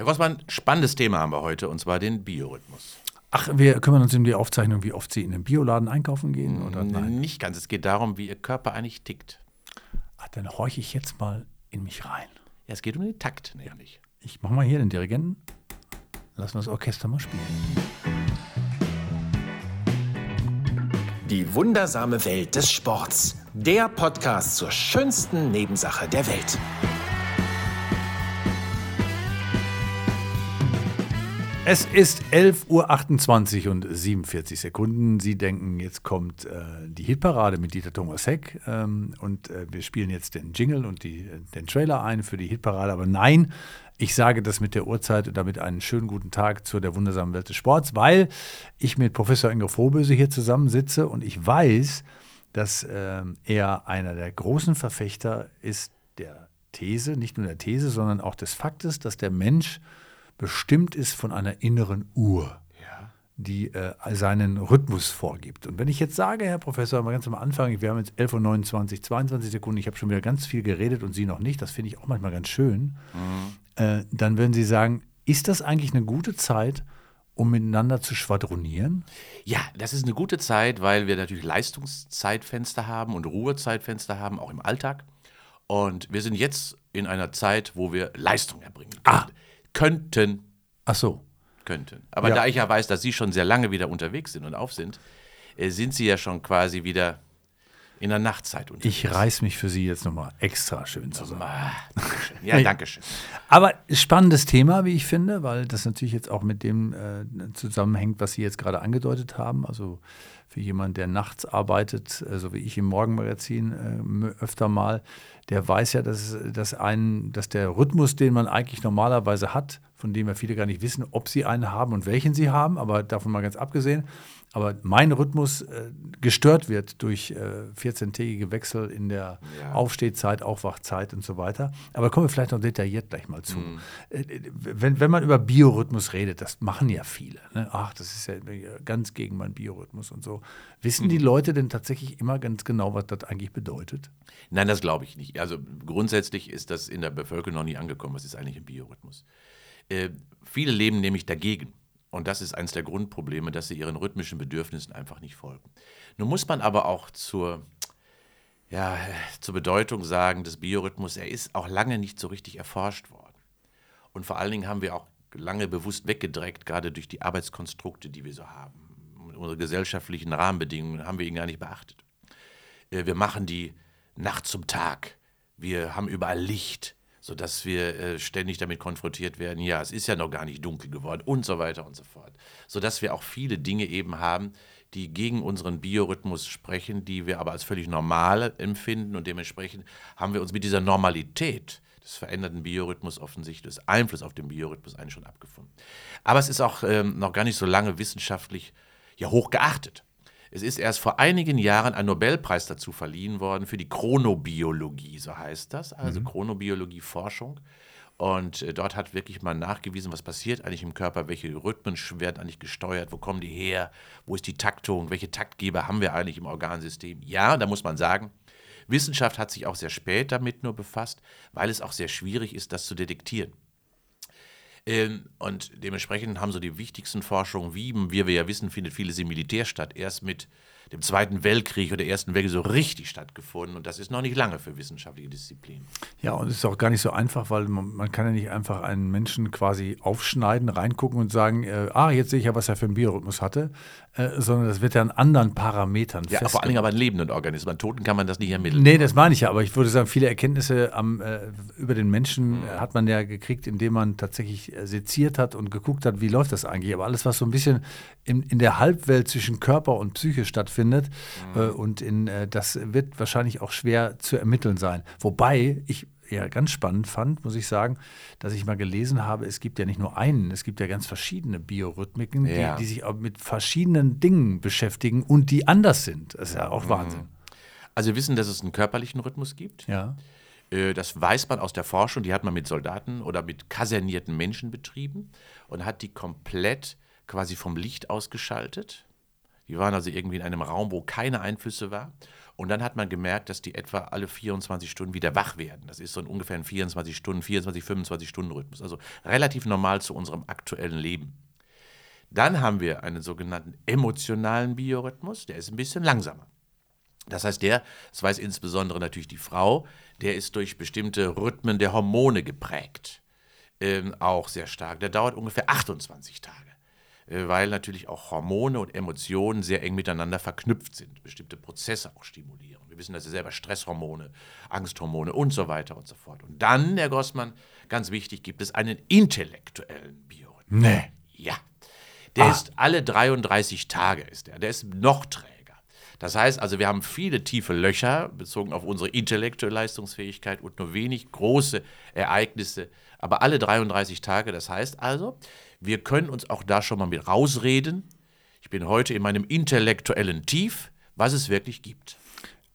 Herr Grossmann, spannendes Thema haben wir heute, und zwar den Biorhythmus. Ach, wir kümmern uns um die Aufzeichnung, wie oft Sie in den Bioladen einkaufen gehen? Oder nein? Nicht ganz. Es geht darum, wie Ihr Körper eigentlich tickt. Ach, dann horche ich jetzt mal in mich rein. Ja, es geht um den Takt, nämlich. Ich mache mal hier den Dirigenten. Lassen wir das Orchester mal spielen. Die wundersame Welt des Sports. Der Podcast zur schönsten Nebensache der Welt. Es ist 11.28 Uhr und 47 Sekunden. Sie denken, jetzt kommt äh, die Hitparade mit Dieter Thomas Heck ähm, und äh, wir spielen jetzt den Jingle und die, den Trailer ein für die Hitparade. Aber nein, ich sage das mit der Uhrzeit und damit einen schönen guten Tag zu der wundersamen Welt des Sports, weil ich mit Professor Ingo Frohböse hier zusammensitze und ich weiß, dass äh, er einer der großen Verfechter ist der These, nicht nur der These, sondern auch des Faktes, dass der Mensch bestimmt ist von einer inneren Uhr, die äh, seinen Rhythmus vorgibt. Und wenn ich jetzt sage, Herr Professor, mal ganz am Anfang, wir haben jetzt 11.29 Uhr, 22 Sekunden, ich habe schon wieder ganz viel geredet und Sie noch nicht, das finde ich auch manchmal ganz schön, mhm. äh, dann würden Sie sagen, ist das eigentlich eine gute Zeit, um miteinander zu schwadronieren? Ja, das ist eine gute Zeit, weil wir natürlich Leistungszeitfenster haben und Ruhezeitfenster haben, auch im Alltag. Und wir sind jetzt in einer Zeit, wo wir Leistung erbringen können. Ah könnten. Ach so. Könnten. Aber ja. da ich ja weiß, dass Sie schon sehr lange wieder unterwegs sind und auf sind, äh, sind Sie ja schon quasi wieder in der Nachtzeit unterwegs. Ich reiß mich für Sie jetzt nochmal extra schön zusammen. Dankeschön. Ja, danke schön. Aber spannendes Thema, wie ich finde, weil das natürlich jetzt auch mit dem äh, zusammenhängt, was Sie jetzt gerade angedeutet haben. Also für jemanden, der nachts arbeitet, äh, so wie ich im Morgenmagazin äh, öfter mal, der weiß ja, dass, dass, ein, dass der Rhythmus, den man eigentlich normalerweise hat, von dem ja viele gar nicht wissen, ob sie einen haben und welchen sie haben, aber davon mal ganz abgesehen, aber mein Rhythmus äh, gestört wird durch äh, 14-tägige Wechsel in der ja. Aufstehzeit, Aufwachzeit und so weiter. Aber kommen wir vielleicht noch detailliert gleich mal zu. Mhm. Äh, wenn, wenn man über Biorhythmus redet, das machen ja viele. Ne? Ach, das ist ja ganz gegen meinen Biorhythmus und so. Wissen mhm. die Leute denn tatsächlich immer ganz genau, was das eigentlich bedeutet? Nein, das glaube ich nicht. Also grundsätzlich ist das in der Bevölkerung noch nie angekommen. Was ist eigentlich ein Biorhythmus? Äh, viele leben nämlich dagegen. Und das ist eines der Grundprobleme, dass sie ihren rhythmischen Bedürfnissen einfach nicht folgen. Nun muss man aber auch zur, ja, zur Bedeutung sagen des Biorhythmus, er ist auch lange nicht so richtig erforscht worden. Und vor allen Dingen haben wir auch lange bewusst weggedreckt, gerade durch die Arbeitskonstrukte, die wir so haben. Unsere gesellschaftlichen Rahmenbedingungen haben wir ihn gar nicht beachtet. Äh, wir machen die Nacht zum Tag. Wir haben überall Licht sodass wir äh, ständig damit konfrontiert werden, ja, es ist ja noch gar nicht dunkel geworden und so weiter und so fort. Sodass wir auch viele Dinge eben haben, die gegen unseren Biorhythmus sprechen, die wir aber als völlig normal empfinden und dementsprechend haben wir uns mit dieser Normalität des veränderten Biorhythmus offensichtlich, des Einfluss auf den Biorhythmus eigentlich schon abgefunden. Aber es ist auch ähm, noch gar nicht so lange wissenschaftlich ja hoch geachtet. Es ist erst vor einigen Jahren ein Nobelpreis dazu verliehen worden für die Chronobiologie, so heißt das, also mhm. Chronobiologie-Forschung. Und äh, dort hat wirklich mal nachgewiesen, was passiert eigentlich im Körper, welche Rhythmen werden eigentlich gesteuert, wo kommen die her, wo ist die Taktung, welche Taktgeber haben wir eigentlich im Organsystem. Ja, da muss man sagen, Wissenschaft hat sich auch sehr spät damit nur befasst, weil es auch sehr schwierig ist, das zu detektieren. Ähm, und dementsprechend haben so die wichtigsten Forschungen, wie, wie wir ja wissen, findet vieles im Militär statt, erst mit dem Zweiten Weltkrieg oder Ersten Weltkrieg so richtig stattgefunden. Und das ist noch nicht lange für wissenschaftliche Disziplinen. Ja, und es ist auch gar nicht so einfach, weil man, man, kann ja nicht einfach einen Menschen quasi aufschneiden, reingucken und sagen, äh, ah, jetzt sehe ich ja, was er für einen Biorhythmus hatte, äh, sondern das wird ja an anderen Parametern Ja, vor allen Dingen aber an lebenden Organismen. An Toten kann man das nicht ermitteln. Nee, das meine ich ja, aber ich würde sagen, viele Erkenntnisse am, äh, über den Menschen mhm. hat man ja gekriegt, indem man tatsächlich äh, seziert hat und geguckt hat, wie läuft das eigentlich. Aber alles, was so ein bisschen in, in der Halbwelt zwischen Körper und Psyche stattfindet, stattfindet. Mhm. Äh, und in, äh, das wird wahrscheinlich auch schwer zu ermitteln sein. Wobei ich ja ganz spannend fand, muss ich sagen, dass ich mal gelesen habe, es gibt ja nicht nur einen, es gibt ja ganz verschiedene Biorhythmiken, ja. die, die, sich auch mit verschiedenen Dingen beschäftigen und die anders sind. Das ist ja auch mhm. Wahnsinn. Also wir wissen, dass es einen körperlichen Rhythmus gibt. Ja. Äh, das weiß man aus der Forschung, die hat man mit Soldaten oder mit kasernierten Menschen betrieben und hat die komplett quasi vom Licht ausgeschaltet Die waren also irgendwie in einem Raum, wo keine Einflüsse war. Und dann hat man gemerkt, dass die etwa alle 24 Stunden wieder wach werden. Das ist so ein ungefähr ein 24 Stunden, 24, 25 Stunden Rhythmus. Also relativ normal zu unserem aktuellen Leben. Dann haben wir einen sogenannten emotionalen Biorhythmus, der ist ein bisschen langsamer. Das heißt, der, das weiß insbesondere natürlich die Frau, der ist durch bestimmte Rhythmen der Hormone geprägt. Ähm, auch sehr stark. Der dauert ungefähr 28 Tage. Äh, weil natürlich auch Hormone und Emotionen sehr eng miteinander verknüpft sind, bestimmte Prozesse auch stimulieren. Wir wissen, dass sie selber Stresshormone, Angsthormone und so weiter und so fort. Und dann, Herr Grossmann, ganz wichtig, gibt es einen intellektuellen Biorhythmus. Nee. Ja. Der Ah. ist alle 33 Tage ist der. Der ist noch träger. Das heißt also, wir haben viele tiefe Löcher bezogen auf unsere intellektuelle Leistungsfähigkeit und nur wenig große Ereignisse, aber alle 33 Tage. Das heißt also, wir können uns auch da schon mal mit rausreden. Ich bin heute in meinem intellektuellen Tief, was es wirklich gibt.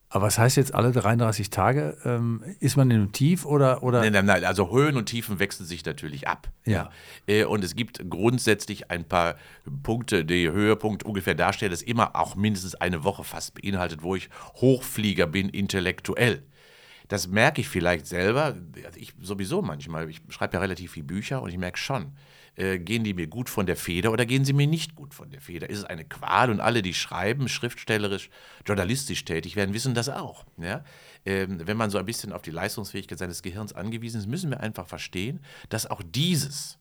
Aber was heißt jetzt alle 33 Tage? Ähm, ist man in einem Tief oder, oder Nein, nein, nein, also Höhen und Tiefen wechseln sich natürlich ab. Ja. Äh, Und es gibt grundsätzlich ein paar Punkte, die Höhepunkt ungefähr darstellen, das immer auch mindestens eine Woche fast beinhaltet, wo ich Hochflieger bin, intellektuell. Das merke ich vielleicht selber, also ich sowieso manchmal, ich schreibe ja relativ viele Bücher und ich merke schon, äh, gehen die mir gut von der Feder oder gehen sie mir nicht gut von der Feder? Ist es eine Qual und alle, die schreiben, schriftstellerisch, journalistisch tätig werden, wissen das auch. Ja? Ähm, wenn man so ein bisschen auf die Leistungsfähigkeit seines Gehirns angewiesen ist, müssen wir einfach verstehen, dass auch dieses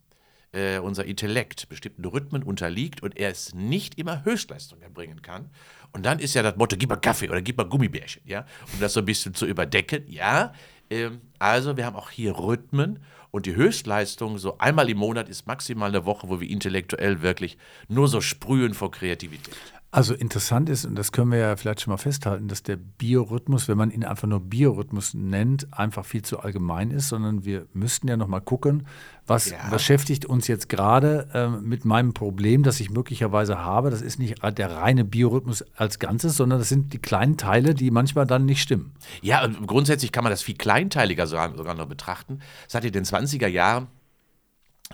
äh, unser Intellekt bestimmten Rhythmen unterliegt und er es nicht immer Höchstleistung erbringen kann. Und dann ist ja das Motto, gib mal Kaffee oder gib mal Gummibärchen, ja, um das so ein bisschen zu überdecken, ja. Ähm, also wir haben auch hier Rhythmen und die Höchstleistung so einmal im Monat ist maximal eine Woche, wo wir intellektuell wirklich nur so sprühen vor Kreativität. Also interessant ist, und das können wir ja vielleicht schon mal festhalten, dass der Biorhythmus, wenn man ihn einfach nur Biorhythmus nennt, einfach viel zu allgemein ist, sondern wir müssten ja noch mal gucken, was Ja. beschäftigt uns jetzt gerade ähm, mit meinem Problem, das ich möglicherweise habe. Das ist nicht der reine Biorhythmus als Ganzes, sondern das sind die kleinen Teile, die manchmal dann nicht stimmen. Ja, und grundsätzlich kann man das viel kleinteiliger sogar sogar noch betrachten. Es hat in den 20er Jahren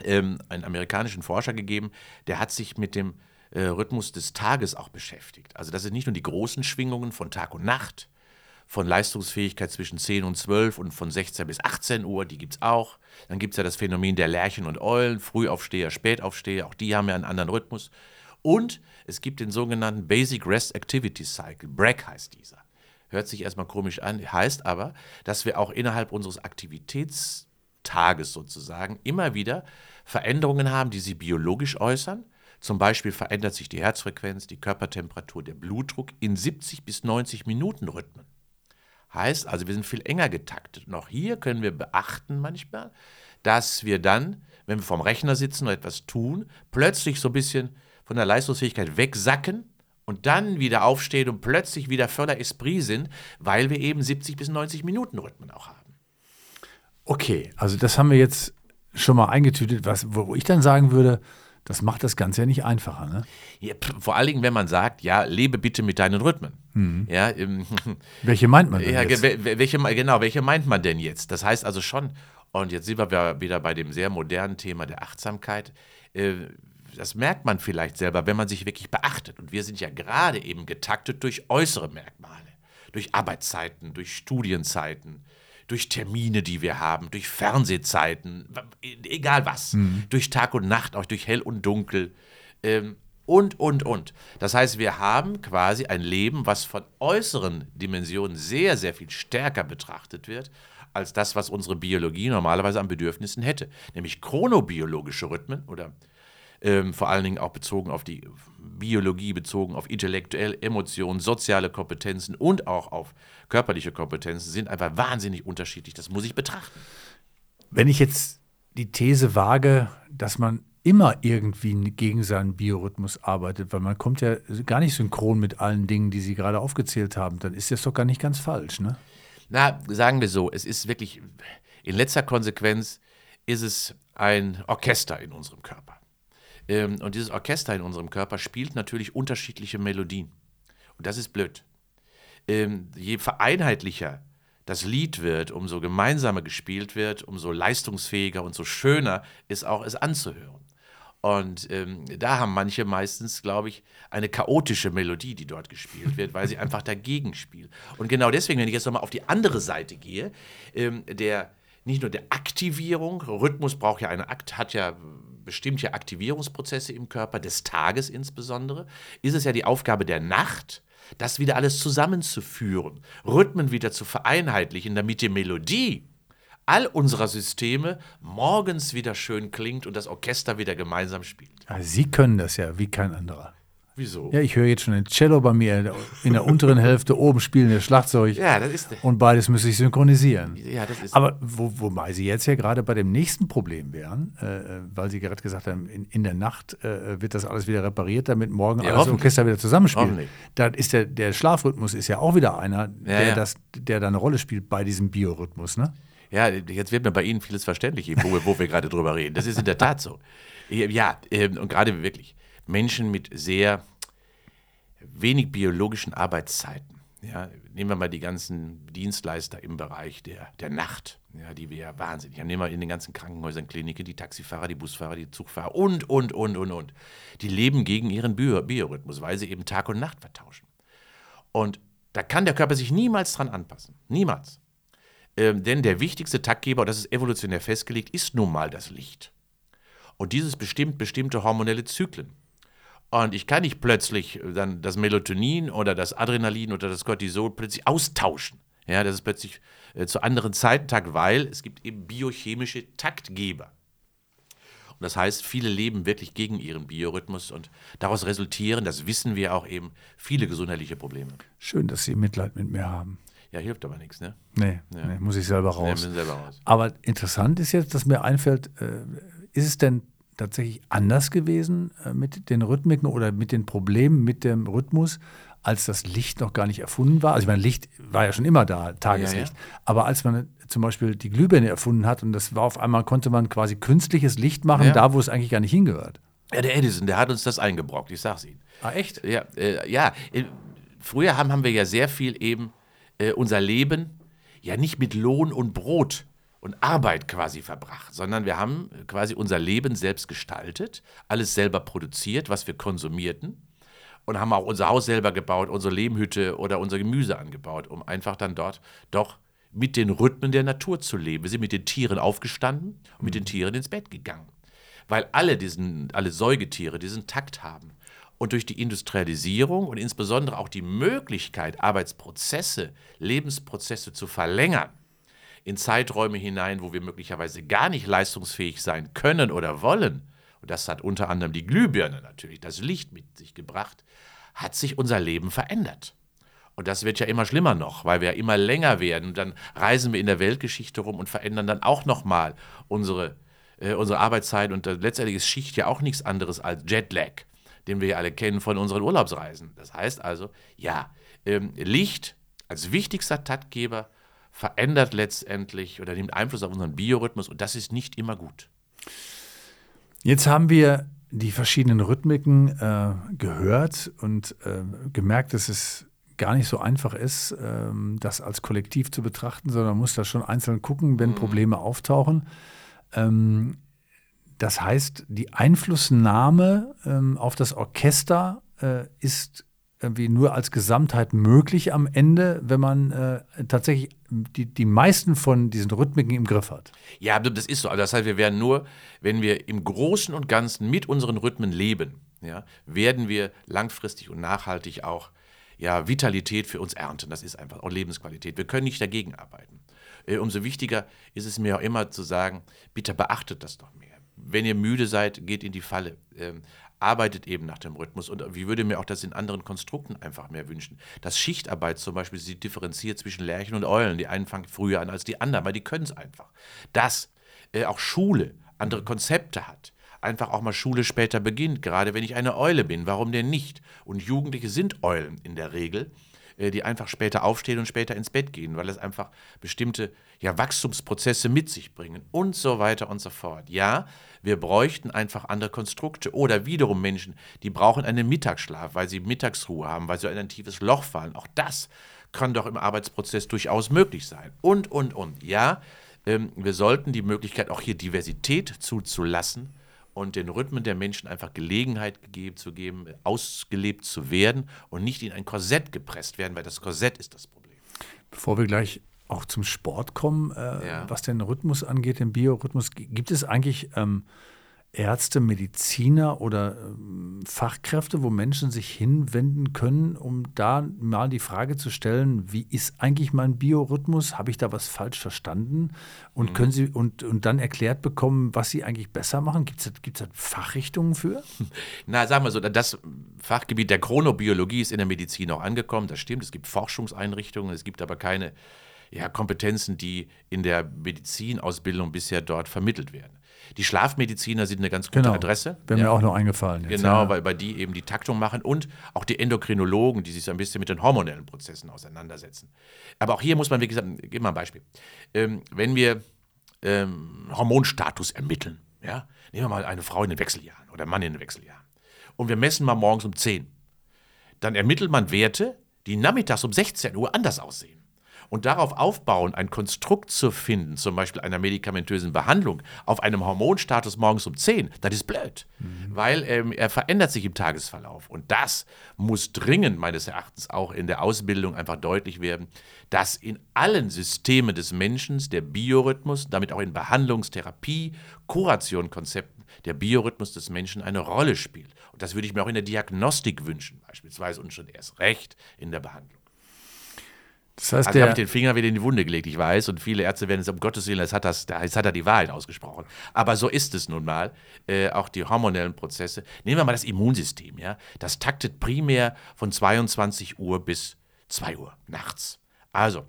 ähm, einen amerikanischen Forscher gegeben, der hat sich mit dem äh, Rhythmus des Tages auch beschäftigt. Also das sind nicht nur die großen Schwingungen von Tag und Nacht, von Leistungsfähigkeit zwischen 10 und 12 und von 16 bis 18 Uhr, die gibt es auch. Dann gibt es ja das Phänomen der Lerchen und Eulen, Frühaufsteher, Spätaufsteher, auch die haben ja einen anderen Rhythmus. Und es gibt den sogenannten Basic Rest Activity Cycle, BRAC heißt dieser. Hört sich erstmal komisch an, heißt aber, dass wir auch innerhalb unseres Aktivitätstages sozusagen immer wieder Veränderungen haben, die sich biologisch äußern. Zum Beispiel verändert sich die Herzfrequenz, die Körpertemperatur, der Blutdruck in 70 bis 90 Minuten Rhythmen. Heißt also, wir sind viel enger getaktet. Auch hier können wir beachten manchmal, dass wir dann, wenn wir vorm Rechner sitzen und etwas tun, plötzlich so ein bisschen von der Leistungsfähigkeit wegsacken und dann wieder aufstehen und plötzlich wieder voller Esprit sind, weil wir eben 70 bis 90 Minuten Rhythmen auch haben. Okay, also das haben wir jetzt schon mal eingetütet, was, wo ich dann sagen würde, das macht das Ganze ja nicht einfacher. Ne? Ja, vor allen Dingen, wenn man sagt, ja, lebe bitte mit deinen Rhythmen. Ja, ähm, Welche meint man denn Ja, jetzt? welche, genau, welche meint man denn jetzt? Das heißt also schon, und jetzt sind wir wieder- wieder bei dem sehr modernen Thema der Achtsamkeit. äh, Das merkt man vielleicht selber, wenn man sich wirklich beachtet. Und wir sind ja gerade eben getaktet durch äußere Merkmale, durch Arbeitszeiten, durch Studienzeiten, durch Termine, die wir haben, durch Fernsehzeiten, egal was, durch Tag und Nacht, auch durch hell und dunkel. Ähm, und, und, und. Das heißt, wir haben quasi ein Leben, was von äußeren Dimensionen sehr, sehr viel stärker betrachtet wird, als das, was unsere Biologie normalerweise an Bedürfnissen hätte. Nämlich chronobiologische Rhythmen oder ähm, vor allen Dingen auch bezogen auf die Biologie, bezogen auf intellektuelle Emotionen, soziale Kompetenzen und auch auf körperliche Kompetenzen, sind einfach wahnsinnig unterschiedlich. Das muss ich betrachten. Wenn ich jetzt die These wage, dass man immer irgendwie gegen seinen Biorhythmus arbeitet, weil man kommt ja gar nicht synchron mit allen Dingen, die Sie gerade aufgezählt haben, dann ist das doch gar nicht ganz falsch, ne? Na, sagen wir so, es ist wirklich, in letzter Konsequenz ist es ein Orchester in unserem Körper. Ähm, und dieses Orchester in unserem Körper spielt natürlich unterschiedliche Melodien. Und das ist blöd. Ähm, je vereinheitlicher das Lied wird, umso gemeinsamer gespielt wird, umso leistungsfähiger und so schöner ist auch es anzuhören. Und ähm, da haben manche meistens, glaube ich, eine chaotische Melodie, die dort gespielt wird, weil sie einfach dagegen spielen. Und genau deswegen, wenn ich jetzt nochmal auf die andere Seite gehe, ähm, der nicht nur der Aktivierung, Rhythmus braucht ja eine Akt, hat ja bestimmte Aktivierungsprozesse im Körper, des Tages insbesondere, ist es ja die Aufgabe der Nacht, das wieder alles zusammenzuführen, Rhythmen wieder zu vereinheitlichen, damit die Melodie all unserer Systeme morgens wieder schön klingt und das Orchester wieder gemeinsam spielt. Also Sie können das ja wie kein anderer. Wieso? Ja, ich höre jetzt schon den Cello bei mir in der unteren Hälfte, oben spielen das Schlagzeug. Ja, das ist. Und beides müsste ich synchronisieren. Ja, das ist. Aber wo, wobei Sie jetzt ja gerade bei dem nächsten Problem wären, äh, weil Sie gerade gesagt haben, in, in der Nacht äh, wird das alles wieder repariert, damit morgen Ja, alles. Orchester wieder zusammenspielt. Da ist der, der Schlafrhythmus ist ja auch wieder einer, der, ja. Das, der da eine Rolle spielt bei diesem Biorhythmus. Ne? Ja, jetzt wird mir bei Ihnen vieles verständlich, wo, wir- wo wir gerade drüber reden. Das ist in der Tat so. Ja, ähm, und gerade wirklich Menschen mit sehr wenig biologischen Arbeitszeiten. Ja, nehmen wir mal die ganzen Dienstleister im Bereich der, der Nacht, ja, die wir ja wahnsinnig haben. Nehmen wir in den ganzen Krankenhäusern, Kliniken, die Taxifahrer, die Busfahrer, die Zugfahrer und, und, und, und, und. Die leben gegen ihren Bio Biorhythmus, weil sie eben Tag und Nacht vertauschen. Und da kann der Körper sich niemals dran anpassen. Niemals. Ähm, denn der wichtigste Taktgeber, und das ist evolutionär festgelegt, ist nun mal das Licht. Und dieses bestimmt bestimmte hormonelle Zyklen. Und ich kann nicht plötzlich dann das Melatonin oder das Adrenalin oder das Cortisol plötzlich austauschen. Ja, das ist plötzlich äh, zu anderen Zeitentakt, weil es gibt eben biochemische Taktgeber. Und das heißt, viele leben wirklich gegen ihren Biorhythmus und daraus resultieren, das wissen wir auch eben, viele gesundheitliche Probleme. Schön, dass Sie Mitleid mit mir haben. Ja, hilft aber nichts, ne? Nee, nee muss ich selber raus. müssen selber raus. Aber interessant ist jetzt, dass mir einfällt, äh, ist es denn tatsächlich anders gewesen äh, mit den Rhythmiken oder mit den Problemen mit dem Rhythmus, als das Licht noch gar nicht erfunden war? Also ich meine, Licht war ja schon immer da, Tageslicht. Ja, Aber als man zum Beispiel die Glühbirne erfunden hat und das war auf einmal, konnte man quasi künstliches Licht machen, Ja. da wo es eigentlich gar nicht hingehört. Ja, der Edison, der hat uns das eingebrockt, ich sag's Ihnen. Ah, echt? Ja, äh, ja. Äh, früher haben, haben wir ja sehr viel eben äh, unser Leben ja nicht mit Lohn und Brot und Arbeit quasi verbracht, sondern wir haben quasi unser Leben selbst gestaltet, alles selber produziert, was wir konsumierten und haben auch unser Haus selber gebaut, unsere Lehmhütte oder unser Gemüse angebaut, um einfach dann dort doch mit den Rhythmen der Natur zu leben. Wir sind mit den Tieren aufgestanden und mit den Tieren ins Bett gegangen. Weil alle diesen, alle Säugetiere diesen Takt haben. Und durch die Industrialisierung und insbesondere auch die Möglichkeit, Arbeitsprozesse, Lebensprozesse zu verlängern, in Zeiträume hinein, wo wir möglicherweise gar nicht leistungsfähig sein können oder wollen, und das hat unter anderem die Glühbirne natürlich, das Licht mit sich gebracht, hat sich unser Leben verändert. Und das wird ja immer schlimmer noch, weil wir ja immer länger werden. Und dann reisen wir in der Weltgeschichte rum und verändern dann auch nochmal unsere, äh, unsere Arbeitszeit. Und äh, letztendlich ist Schicht ja auch nichts anderes als Jetlag, den wir ja alle kennen von unseren Urlaubsreisen. Das heißt also, ja, ähm, Licht als wichtigster Taktgeber verändert letztendlich oder nimmt Einfluss auf unseren Biorhythmus und das ist nicht immer gut. Jetzt haben wir die verschiedenen Rhythmiken äh, gehört und äh, gemerkt, dass es gar nicht so einfach ist, ähm, das als Kollektiv zu betrachten, sondern man muss da schon einzeln gucken, wenn Probleme auftauchen. Ähm, das heißt, die Einflussnahme ähm, auf das Orchester äh, ist irgendwie nur als Gesamtheit möglich am Ende, wenn man äh, tatsächlich die, die meisten von diesen Rhythmiken im Griff hat. Ja, das ist so. Also das heißt, wir werden nur, wenn wir im Großen und Ganzen mit unseren Rhythmen leben, ja, werden wir langfristig und nachhaltig auch ja, Vitalität für uns ernten. Das ist einfach auch Lebensqualität. Wir können nicht dagegen arbeiten. Äh, umso wichtiger ist es mir auch immer zu sagen, bitte beachtet das doch mehr. Wenn ihr müde seid, geht in die Falle. Ähm, arbeitet eben nach dem Rhythmus. Und wie würde mir auch das in anderen Konstrukten einfach mehr wünschen. Dass Schichtarbeit zum Beispiel, sie differenziert zwischen Lerchen und Eulen. Die einen fangen früher an als die anderen, weil die können es einfach. Dass äh, auch Schule andere Konzepte hat. Einfach auch mal Schule später beginnt, gerade wenn ich eine Eule bin. Warum denn nicht? Und Jugendliche sind Eulen in der Regel die einfach später aufstehen und später ins Bett gehen, weil es einfach bestimmte ja, Wachstumsprozesse mit sich bringen und so weiter und so fort. Ja, wir bräuchten einfach andere Konstrukte oder wiederum Menschen, die brauchen einen Mittagsschlaf, weil sie Mittagsruhe haben, weil sie in ein tiefes Loch fallen. Auch das kann doch im Arbeitsprozess durchaus möglich sein. Und, und, und. Ja, ähm, wir sollten die Möglichkeit auch hier Diversität zuzulassen und den Rhythmen der Menschen einfach Gelegenheit gegeben, zu geben, ausgelebt zu werden und nicht in ein Korsett gepresst werden, weil das Korsett ist das Problem. Bevor wir gleich auch zum Sport kommen, äh, Ja. was den Rhythmus angeht, den Biorhythmus, gibt es eigentlich ähm, Ärzte, Mediziner oder ähm, Fachkräfte, wo Menschen sich hinwenden können, um da mal die Frage zu stellen, wie ist eigentlich mein Biorhythmus? Habe ich da was falsch verstanden? Und Mhm. können Sie und, und dann erklärt bekommen, was Sie eigentlich besser machen? Gibt es da Fachrichtungen für? Na, sagen wir so, das Fachgebiet der Chronobiologie ist in der Medizin auch angekommen. Das stimmt. Es gibt Forschungseinrichtungen, es gibt aber keine ja, Kompetenzen, die in der Medizinausbildung bisher dort vermittelt werden. Die Schlafmediziner sind eine ganz gute Adresse. Wäre Ja. mir auch noch eingefallen. Jetzt, Genau, ja. weil, weil die eben die Taktung machen und auch die Endokrinologen, die sich so ein bisschen mit den hormonellen Prozessen auseinandersetzen. Aber auch hier muss man, wie gesagt, gib mal ein Beispiel. Ähm, wenn wir ähm, Hormonstatus ermitteln, ja, nehmen wir mal eine Frau in den Wechseljahren oder einen Mann in den Wechseljahren und wir messen mal morgens um 10, dann ermittelt man Werte, die nachmittags um 16 Uhr anders aussehen. Und darauf aufbauen, ein Konstrukt zu finden, zum Beispiel einer medikamentösen Behandlung, auf einem Hormonstatus morgens um 10, das ist blöd. Weil ähm, er verändert sich im Tagesverlauf. Und das muss dringend meines Erachtens auch in der Ausbildung einfach deutlich werden, dass in allen Systemen des Menschen der Biorhythmus, damit auch in Behandlungstherapie, Kuration-Konzepten, der Biorhythmus des Menschen eine Rolle spielt. Und das würde ich mir auch in der Diagnostik wünschen, beispielsweise und schon erst recht in der Behandlung. Das heißt, Also habe ich den Finger wieder in die Wunde gelegt, ich weiß, und viele Ärzte werden es um Gottes Willen, jetzt hat, das, jetzt hat er die Wahrheit ausgesprochen. Aber so ist es nun mal, äh, auch die hormonellen Prozesse. Nehmen wir mal das Immunsystem, ja. Das taktet primär von 22 Uhr bis 2 Uhr nachts. Also,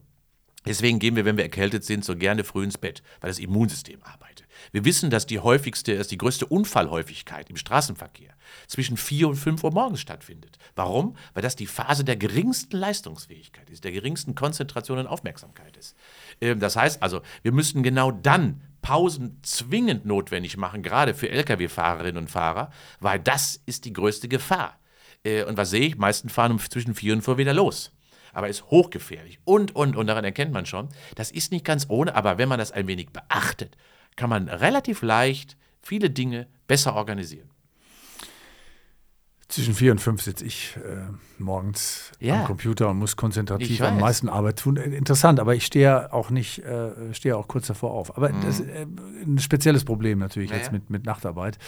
Deswegen gehen wir, wenn wir erkältet sind, so gerne früh ins Bett, weil das Immunsystem arbeitet. Wir wissen, dass die häufigste, dass die größte Unfallhäufigkeit im Straßenverkehr zwischen 4 und 5 Uhr morgens stattfindet. Warum? Weil das die Phase der geringsten Leistungsfähigkeit ist, der geringsten Konzentration und Aufmerksamkeit ist. Ähm, Das heißt also, wir müssten genau dann Pausen zwingend notwendig machen, gerade für Lkw-Fahrerinnen und Fahrer, weil das ist die größte Gefahr. Äh, Und was sehe ich? Meisten fahren um zwischen 4 und 4 wieder los aber ist hochgefährlich. Und, und, und daran erkennt man schon, das ist nicht ganz ohne, aber wenn man das ein wenig beachtet, kann man relativ leicht viele Dinge besser organisieren. Zwischen vier und fünf sitze ich äh, morgens Ja. am Computer und muss konzentrativ am meisten Arbeit tun. Äh, Interessant, aber ich stehe ja auch nicht, äh, stehe auch kurz davor auf. Aber das ist äh, ein spezielles Problem natürlich Mhm. Ja, jetzt mit, mit Nachtarbeit.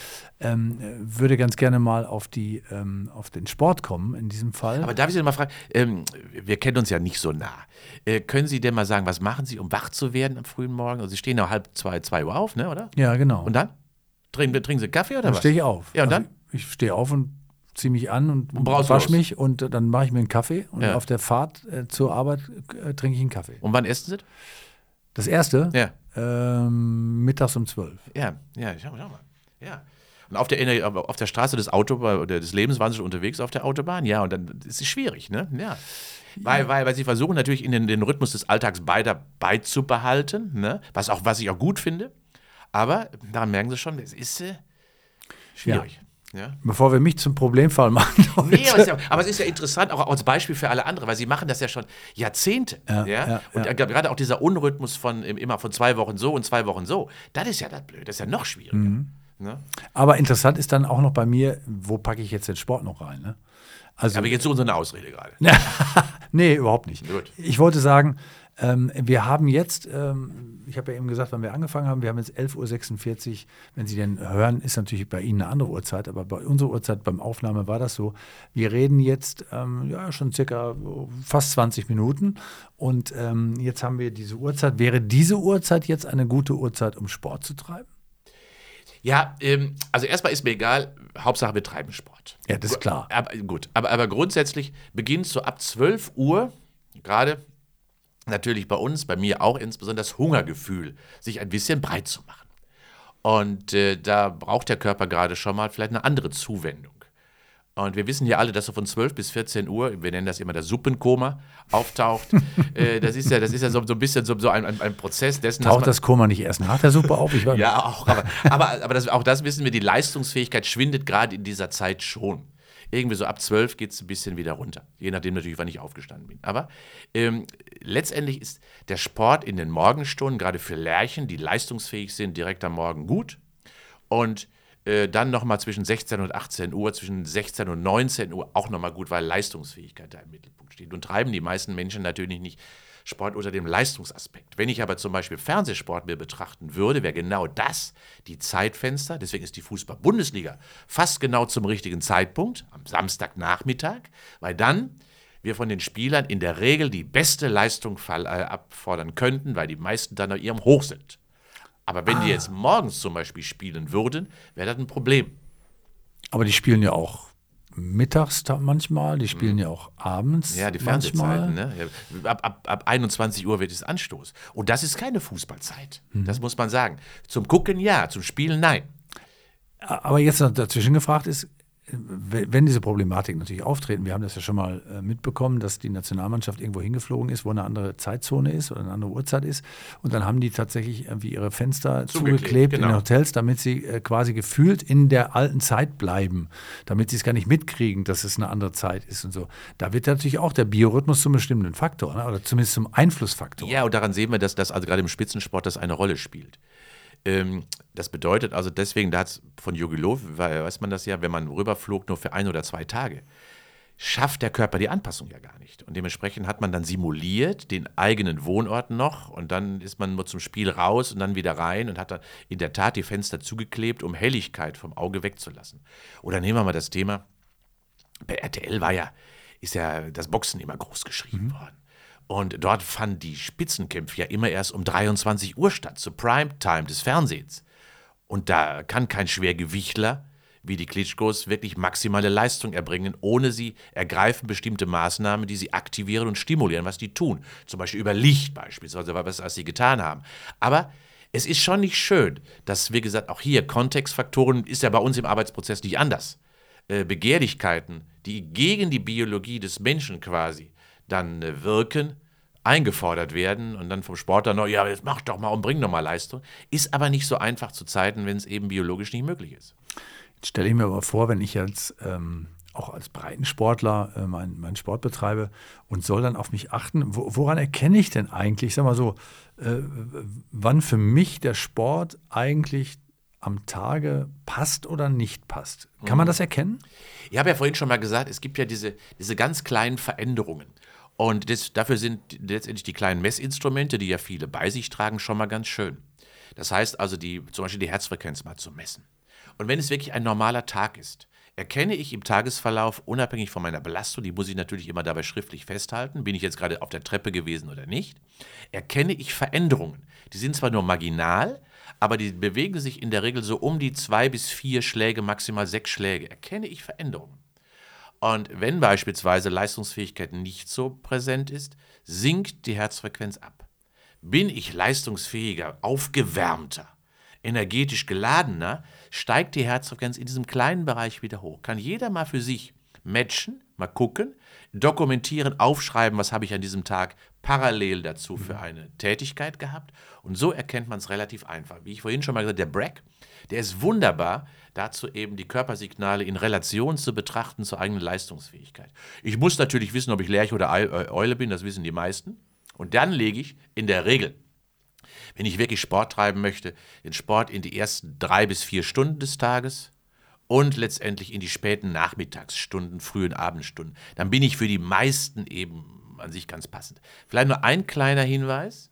Ähm, äh, würde ganz gerne mal auf, die, ähm, auf den Sport kommen in diesem Fall. Aber darf ich Sie mal fragen, ähm, wir kennen uns ja nicht so nah. Äh, können Sie denn mal sagen, was machen Sie, um wach zu werden am frühen Morgen? Also Sie stehen ja halb zwei, zwei Uhr auf, ne, oder? ja, genau. Und dann? Trinken, trinken Sie Kaffee oder dann was? stehe ich auf. Ja, und Also dann? ich stehe auf und ziehe mich an und, brauchst wasche los. mich und dann mache ich mir einen Kaffee und Ja. auf der Fahrt äh, zur Arbeit äh, trinke ich einen Kaffee. Und wann essen Sie? Das erste, Ja. ähm, mittags um zwölf. Ja, ja, schau, schau mal. Ja. Und auf der, auf der Straße des Autobahn oder des Lebens waren sie schon unterwegs auf der Autobahn, ja, und dann ist es schwierig, ne? Ja. Weil, weil, weil sie versuchen natürlich in den, den Rhythmus des Alltags beider beizubehalten, ne? was, auch, was ich auch gut finde. Aber daran merken sie schon, es ist äh, schwierig. Ja. Bevor wir mich zum Problemfall machen. Nee, aber es, ist ja, aber es ist ja interessant, auch als Beispiel für alle anderen, weil sie machen das ja schon Jahrzehnte. Ja, Ja, und gerade auch dieser Unrhythmus von im- immer von zwei Wochen so und zwei Wochen so, das ist ja das Blöde, das ist ja noch schwieriger. Mhm. Ne? Aber interessant ist dann auch noch bei mir, wo packe ich jetzt den Sport noch rein? Ne? Also, Aber jetzt suchen sie eine Ausrede gerade. nee, überhaupt nicht. Gut. Ich wollte sagen, ähm, wir haben jetzt, ähm, ich habe ja eben gesagt, wann wir angefangen haben, wir haben jetzt 11.46 Uhr. Wenn Sie denn hören, ist natürlich bei Ihnen eine andere Uhrzeit, aber bei unserer Uhrzeit beim Aufnahme war das so. Wir reden jetzt ähm, ja, schon circa fast 20 Minuten und ähm, jetzt haben wir diese Uhrzeit. Wäre diese Uhrzeit jetzt eine gute Uhrzeit, um Sport zu treiben? Ja, ähm, also erstmal ist mir egal, Hauptsache wir treiben Sport. Ja, das ist klar. Aber, gut, aber, aber grundsätzlich beginnt so ab 12 Uhr, gerade natürlich bei uns, bei mir auch insbesondere das Hungergefühl, sich ein bisschen breit zu machen. Und äh, da braucht der Körper gerade schon mal vielleicht eine andere Zuwendung. Und wir wissen ja alle, dass so von 12 bis 14 Uhr, wir nennen das immer das Suppenkoma, auftaucht. äh, das ist ja, das ist ja so, so ein bisschen so, so ein, ein, ein Prozess dessen, Taucht man- das Koma nicht erst nach der Suppe auf? Ja, auch. Aber, aber, aber das, auch das wissen wir, die Leistungsfähigkeit schwindet gerade in dieser Zeit schon. Irgendwie so ab 12 geht es ein bisschen wieder runter. Je nachdem natürlich, wann ich aufgestanden bin. Aber ähm, letztendlich ist der Sport in den Morgenstunden, gerade für Lerchen, die leistungsfähig sind, direkt am Morgen gut. Und Äh, dann nochmal zwischen 16 und 18 Uhr, zwischen 16 und 19 Uhr auch nochmal gut, weil Leistungsfähigkeit da im Mittelpunkt steht. Und treiben die meisten Menschen natürlich nicht Sport unter dem Leistungsaspekt. Wenn ich aber zum Beispiel Fernsehsport mir betrachten würde, wäre genau das die Zeitfenster. Deswegen ist die Fußball-Bundesliga fast genau zum richtigen Zeitpunkt, am Samstagnachmittag, weil dann wir von den Spielern in der Regel die beste Leistung äh, abfordern könnten, weil die meisten dann auf ihrem Hoch sind. Aber wenn ah. die jetzt morgens zum Beispiel spielen würden, wäre das ein Problem. Aber die spielen ja auch mittags manchmal, die spielen mhm. ja auch abends. Ja, die Fernsehzeiten. Ne? Ab, ab, ab 21 Uhr wird es Anstoß. Und das ist keine Fußballzeit. Mhm. Das muss man sagen. Zum Gucken ja, zum Spielen nein. Aber jetzt noch dazwischen gefragt ist, wenn diese Problematik natürlich auftreten, wir haben das ja schon mal äh, mitbekommen, dass die Nationalmannschaft irgendwo hingeflogen ist, wo eine andere Zeitzone ist oder eine andere Uhrzeit ist. Und dann haben die tatsächlich irgendwie ihre Fenster zugeklebt, zugeklebt genau. in den Hotels, damit sie äh, quasi gefühlt in der alten Zeit bleiben, damit sie es gar nicht mitkriegen, dass es eine andere Zeit ist und so. Da wird natürlich auch der Biorhythmus zum bestimmten Faktor ne? oder zumindest zum Einflussfaktor. Ja, und daran sehen wir, dass das also gerade im Spitzensport das eine Rolle spielt. Ähm, das bedeutet also deswegen, da hat es von Jogi Löw, weiß man das ja, wenn man rüberflog nur für ein oder zwei Tage, schafft der Körper die Anpassung ja gar nicht. Und dementsprechend hat man dann simuliert den eigenen Wohnort noch und dann ist man nur zum Spiel raus und dann wieder rein und hat dann in der Tat die Fenster zugeklebt, um Helligkeit vom Auge wegzulassen. Oder nehmen wir mal das Thema, bei RTL war ja, ist ja das Boxen immer groß geschrieben mhm. worden. Und dort fanden die Spitzenkämpfe ja immer erst um 23 Uhr statt, zur Primetime des Fernsehens. Und da kann kein Schwergewichtler wie die Klitschkos wirklich maximale Leistung erbringen, ohne sie ergreifen bestimmte Maßnahmen, die sie aktivieren und stimulieren, was die tun. Zum Beispiel über Licht beispielsweise, was, was sie getan haben. Aber es ist schon nicht schön, dass, wie gesagt, auch hier Kontextfaktoren ist ja bei uns im Arbeitsprozess nicht anders. Äh, Begehrlichkeiten, die gegen die Biologie des Menschen quasi dann äh, wirken, eingefordert werden und dann vom Sportler noch, ja, jetzt mach doch mal und bring doch mal Leistung. Ist aber nicht so einfach zu zeiten, wenn es eben biologisch nicht möglich ist. Jetzt stelle ich mir aber vor, wenn ich jetzt ähm, auch als Breitensportler äh, meinen mein Sport betreibe und soll dann auf mich achten, wo, woran erkenne ich denn eigentlich, sag mal so, äh, wann für mich der Sport eigentlich am Tage passt oder nicht passt. Kann man mhm. das erkennen? Ich habe ja vorhin schon mal gesagt, es gibt ja diese, diese ganz kleinen Veränderungen. Und das, dafür sind letztendlich die kleinen Messinstrumente, die ja viele bei sich tragen, schon mal ganz schön. Das heißt also, die, zum Beispiel die Herzfrequenz mal zu messen. Und wenn es wirklich ein normaler Tag ist, erkenne ich im Tagesverlauf, unabhängig von meiner Belastung, die muss ich natürlich immer dabei schriftlich festhalten, bin ich jetzt gerade auf der Treppe gewesen oder nicht, erkenne ich Veränderungen. Die sind zwar nur marginal, aber die bewegen sich in der Regel so um die zwei bis vier Schläge, maximal sechs Schläge. Erkenne ich Veränderungen. Und wenn beispielsweise Leistungsfähigkeit nicht so präsent ist, sinkt die Herzfrequenz ab. Bin ich leistungsfähiger, aufgewärmter, energetisch geladener, steigt die Herzfrequenz in diesem kleinen Bereich wieder hoch. Kann jeder mal für sich matchen, mal gucken, dokumentieren, aufschreiben, was habe ich an diesem Tag parallel dazu für eine Tätigkeit gehabt. Und so erkennt man es relativ einfach. Wie ich vorhin schon mal gesagt habe, der Brack, der ist wunderbar dazu eben die Körpersignale in Relation zu betrachten zur eigenen Leistungsfähigkeit. Ich muss natürlich wissen, ob ich Lerche oder Eule bin, das wissen die meisten. Und dann lege ich in der Regel, wenn ich wirklich Sport treiben möchte, den Sport in die ersten drei bis vier Stunden des Tages und letztendlich in die späten Nachmittagsstunden, frühen Abendstunden. Dann bin ich für die meisten eben an sich ganz passend. Vielleicht nur ein kleiner Hinweis.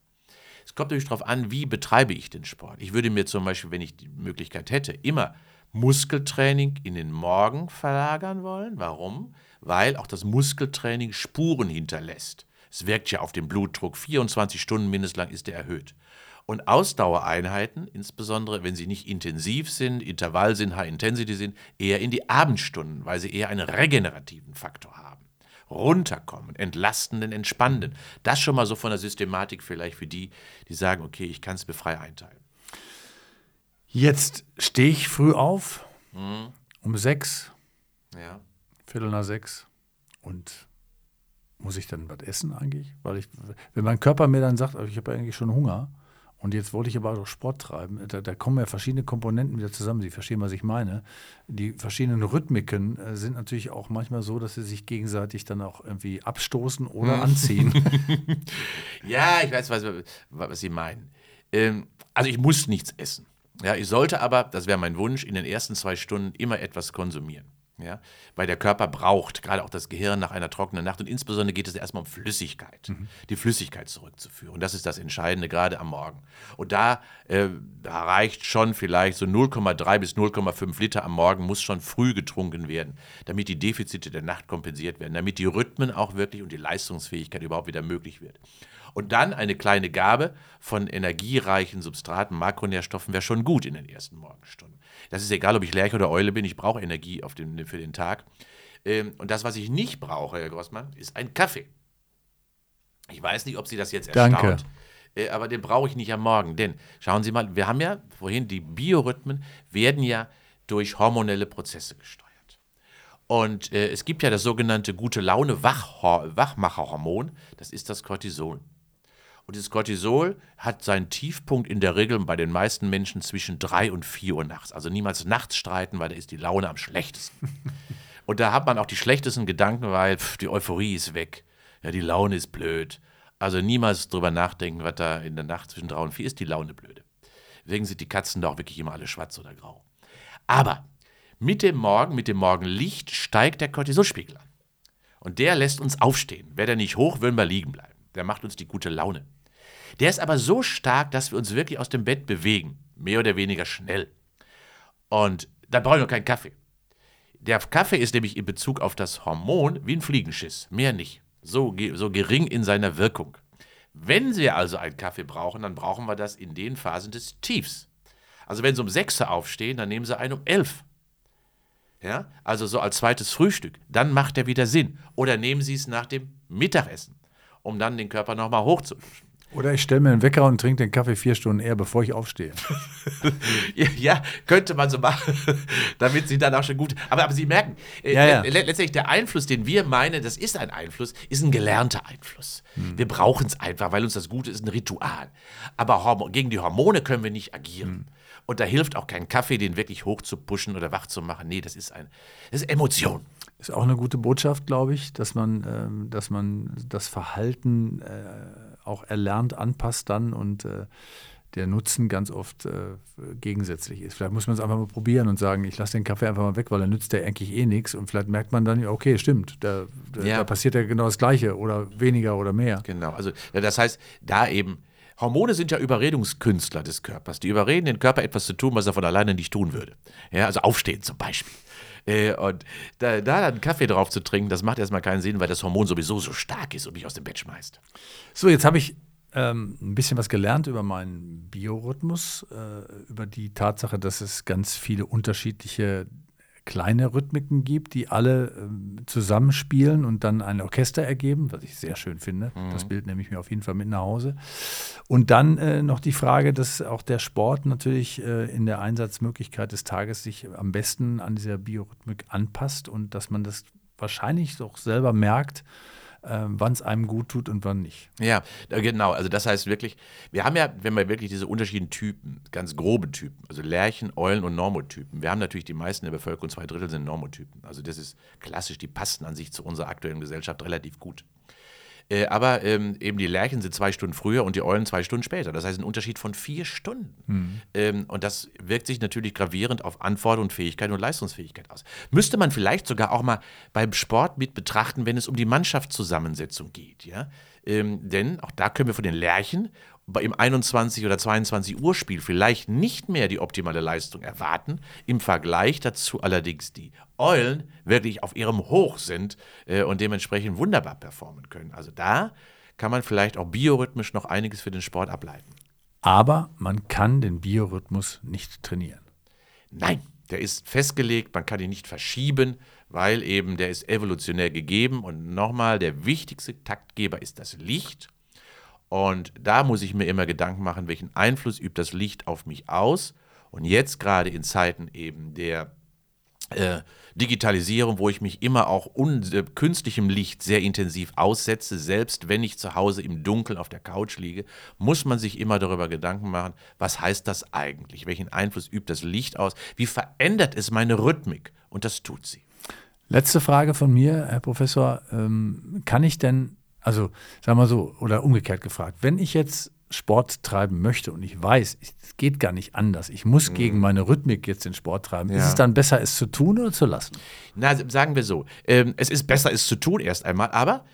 Es kommt natürlich darauf an, wie betreibe ich den Sport. Ich würde mir zum Beispiel, wenn ich die Möglichkeit hätte, immer Muskeltraining in den Morgen verlagern wollen. Warum? Weil auch das Muskeltraining Spuren hinterlässt. Es wirkt ja auf den Blutdruck. 24 Stunden mindestens ist er erhöht. Und Ausdauereinheiten, insbesondere wenn sie nicht intensiv sind, Intervall sind, High Intensity sind, eher in die Abendstunden, weil sie eher einen regenerativen Faktor haben. Runterkommen, entlastenden, entspannenden. Das schon mal so von der Systematik vielleicht für die, die sagen, okay, ich kann es mir frei einteilen. Jetzt stehe ich früh auf, mhm. um sechs, ja. Viertel nach sechs. Und muss ich dann was essen eigentlich? Weil ich, wenn mein Körper mir dann sagt, ich habe eigentlich schon Hunger und jetzt wollte ich aber auch Sport treiben, da, da, kommen ja verschiedene Komponenten wieder zusammen. Sie verstehen, was ich meine. Die verschiedenen Rhythmiken äh, sind natürlich auch manchmal so, dass sie sich gegenseitig dann auch irgendwie abstoßen oder mhm. anziehen. ja, ich weiß, was, was Sie meinen. Ähm, also ich muss nichts essen. Ja, ich sollte aber, das wäre mein Wunsch, in den ersten zwei Stunden immer etwas konsumieren. Ja, weil der Körper braucht, gerade auch das Gehirn nach einer trockenen Nacht und insbesondere geht es erstmal um Flüssigkeit, mhm. die Flüssigkeit zurückzuführen. Das ist das Entscheidende, gerade am Morgen. Und da, äh, da reicht schon vielleicht so 0,3 bis 0,5 Liter am Morgen, muss schon früh getrunken werden, damit die Defizite der Nacht kompensiert werden, damit die Rhythmen auch wirklich und die Leistungsfähigkeit überhaupt wieder möglich wird. Und dann eine kleine Gabe von energiereichen Substraten, Makronährstoffen wäre schon gut in den ersten Morgenstunden. Das ist egal, ob ich Lerche oder Eule bin, ich brauche Energie den, für den Tag. Ähm, und das, was ich nicht brauche, Herr Grossmann, ist ein Kaffee. Ich weiß nicht, ob Sie das jetzt erstaunt. Danke. Äh, aber den brauche ich nicht am Morgen. Denn schauen Sie mal, wir haben ja vorhin, die Biorhythmen werden ja durch hormonelle Prozesse gesteuert. Und äh, es gibt ja das sogenannte gute Laune Wachmacherhormon, das ist das Cortisol. Und dieses Cortisol hat seinen Tiefpunkt in der Regel bei den meisten Menschen zwischen 3 und 4 Uhr nachts. Also niemals nachts streiten, weil da ist die Laune am schlechtesten. und da hat man auch die schlechtesten Gedanken, weil pff, die Euphorie ist weg. Ja, die Laune ist blöd. Also niemals drüber nachdenken, was da in der Nacht zwischen 3 und 4 ist, die Laune blöde. Deswegen sind die Katzen da auch wirklich immer alle schwarz oder grau. Aber mit dem Morgen, mit dem Morgenlicht steigt der Cortisolspiegel an. Und der lässt uns aufstehen. Wäre der nicht hoch, würden wir liegen bleiben der macht uns die gute Laune. Der ist aber so stark, dass wir uns wirklich aus dem Bett bewegen, mehr oder weniger schnell. Und dann brauchen wir keinen Kaffee. Der Kaffee ist nämlich in Bezug auf das Hormon wie ein Fliegenschiss, mehr nicht. So, so gering in seiner Wirkung. Wenn Sie also einen Kaffee brauchen, dann brauchen wir das in den Phasen des Tiefs. Also wenn Sie um 6 Uhr aufstehen, dann nehmen Sie einen um 11. Ja, also so als zweites Frühstück. Dann macht er wieder Sinn. Oder nehmen Sie es nach dem Mittagessen um dann den Körper nochmal hochzupuschen. Oder ich stelle mir einen Wecker und trinke den Kaffee vier Stunden eher, bevor ich aufstehe. ja, könnte man so machen, damit sie dann auch schon gut. Aber, aber Sie merken, äh, ja, ja. letztendlich der Einfluss, den wir meinen, das ist ein Einfluss, ist ein gelernter Einfluss. Hm. Wir brauchen es einfach, weil uns das Gute ist ein Ritual. Aber gegen die Hormone können wir nicht agieren. Hm. Und da hilft auch kein Kaffee, den wirklich hoch zu pushen oder wach zu machen. Nee, das ist ein, das ist Emotion. Ist auch eine gute Botschaft, glaube ich, dass man, ähm, dass man das Verhalten äh, auch erlernt, anpasst dann und äh, der Nutzen ganz oft äh, gegensätzlich ist. Vielleicht muss man es einfach mal probieren und sagen, ich lasse den Kaffee einfach mal weg, weil er nützt ja eigentlich eh nichts. Und vielleicht merkt man dann, okay, stimmt, da, ja. da passiert ja genau das Gleiche oder weniger oder mehr. Genau, also das heißt, da eben Hormone sind ja Überredungskünstler des Körpers. Die überreden den Körper etwas zu tun, was er von alleine nicht tun würde. Ja, also aufstehen zum Beispiel. Äh, und da, da dann Kaffee drauf zu trinken, das macht erstmal keinen Sinn, weil das Hormon sowieso so stark ist und mich aus dem Bett schmeißt. So, jetzt habe ich ähm, ein bisschen was gelernt über meinen Biorhythmus, äh, über die Tatsache, dass es ganz viele unterschiedliche kleine Rhythmiken gibt, die alle äh, zusammenspielen und dann ein Orchester ergeben, was ich sehr schön finde. Mhm. Das Bild nehme ich mir auf jeden Fall mit nach Hause. Und dann äh, noch die Frage, dass auch der Sport natürlich äh, in der Einsatzmöglichkeit des Tages sich am besten an dieser Biorhythmik anpasst und dass man das wahrscheinlich doch selber merkt, wann es einem gut tut und wann nicht. Ja, genau. Also das heißt wirklich, wir haben ja, wenn wir wirklich diese unterschiedlichen Typen, ganz grobe Typen, also Lerchen, Eulen und Normotypen. Wir haben natürlich die meisten der Bevölkerung, zwei Drittel sind Normotypen. Also das ist klassisch, die passen an sich zu unserer aktuellen Gesellschaft relativ gut. Äh, aber ähm, eben die Lerchen sind zwei Stunden früher und die Eulen zwei Stunden später. Das heißt, ein Unterschied von vier Stunden. Mhm. Ähm, und das wirkt sich natürlich gravierend auf Anforderung, Fähigkeit und Leistungsfähigkeit aus. Müsste man vielleicht sogar auch mal beim Sport mit betrachten, wenn es um die Mannschaftszusammensetzung geht. Ja? Ähm, denn auch da können wir von den Lerchen im 21 oder 22 Uhr Spiel vielleicht nicht mehr die optimale Leistung erwarten, im Vergleich dazu allerdings die Eulen wirklich auf ihrem Hoch sind äh, und dementsprechend wunderbar performen können. Also da kann man vielleicht auch biorhythmisch noch einiges für den Sport ableiten. Aber man kann den Biorhythmus nicht trainieren. Nein, der ist festgelegt, man kann ihn nicht verschieben, weil eben der ist evolutionär gegeben. Und nochmal, der wichtigste Taktgeber ist das Licht. Und da muss ich mir immer Gedanken machen, welchen Einfluss übt das Licht auf mich aus. Und jetzt gerade in Zeiten eben der äh, Digitalisierung, wo ich mich immer auch äh, künstlichem Licht sehr intensiv aussetze, selbst wenn ich zu Hause im Dunkeln auf der Couch liege, muss man sich immer darüber Gedanken machen, was heißt das eigentlich? Welchen Einfluss übt das Licht aus? Wie verändert es meine Rhythmik? Und das tut sie. Letzte Frage von mir, Herr Professor. Ähm, kann ich denn also sagen wir so, oder umgekehrt gefragt, wenn ich jetzt Sport treiben möchte und ich weiß, es geht gar nicht anders, ich muss gegen meine Rhythmik jetzt den Sport treiben, ist Mhm. Ja. es dann besser, es zu tun oder zu lassen? Na, sagen wir so, ähm, es ist besser, es zu tun erst einmal, aber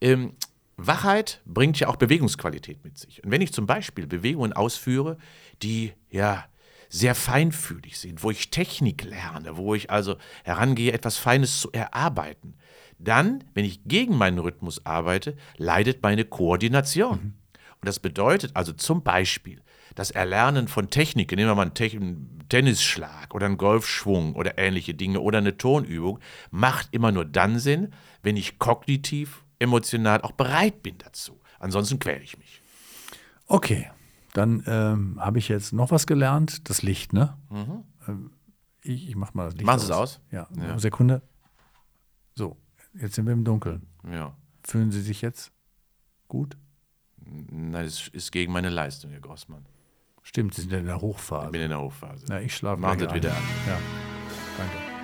ähm, Wachheit bringt ja auch Bewegungsqualität mit sich. Und wenn ich zum Beispiel Bewegungen ausführe, die ja sehr feinfühlig sind, wo ich Technik lerne, wo ich also herangehe, etwas Feines zu erarbeiten, dann, wenn ich gegen meinen Rhythmus arbeite, leidet meine Koordination. Und das bedeutet also zum Beispiel das Erlernen von Techniken, nehmen wir mal einen, Te einen Tennisschlag oder einen Golfschwung oder ähnliche Dinge oder eine Tonübung, macht immer nur dann Sinn, wenn ich kognitiv, emotional auch bereit bin dazu. Ansonsten quäle ich mich. Okay, dann ähm, habe ich jetzt noch was gelernt, das Licht, ne? Ähm, Ich, ich mach mal das Licht Machen Sie es aus? Ja, Ja. Sekunde. So, jetzt sind wir im Dunkeln. Ja. Fühlen Sie sich jetzt gut? Nein, es ist gegen meine Leistung, Herr Grossmann. Stimmt, Sie sind in der Ich Hochphase. bin in der Hochphase. Ja, ich schlafe es wieder an. Ja, danke.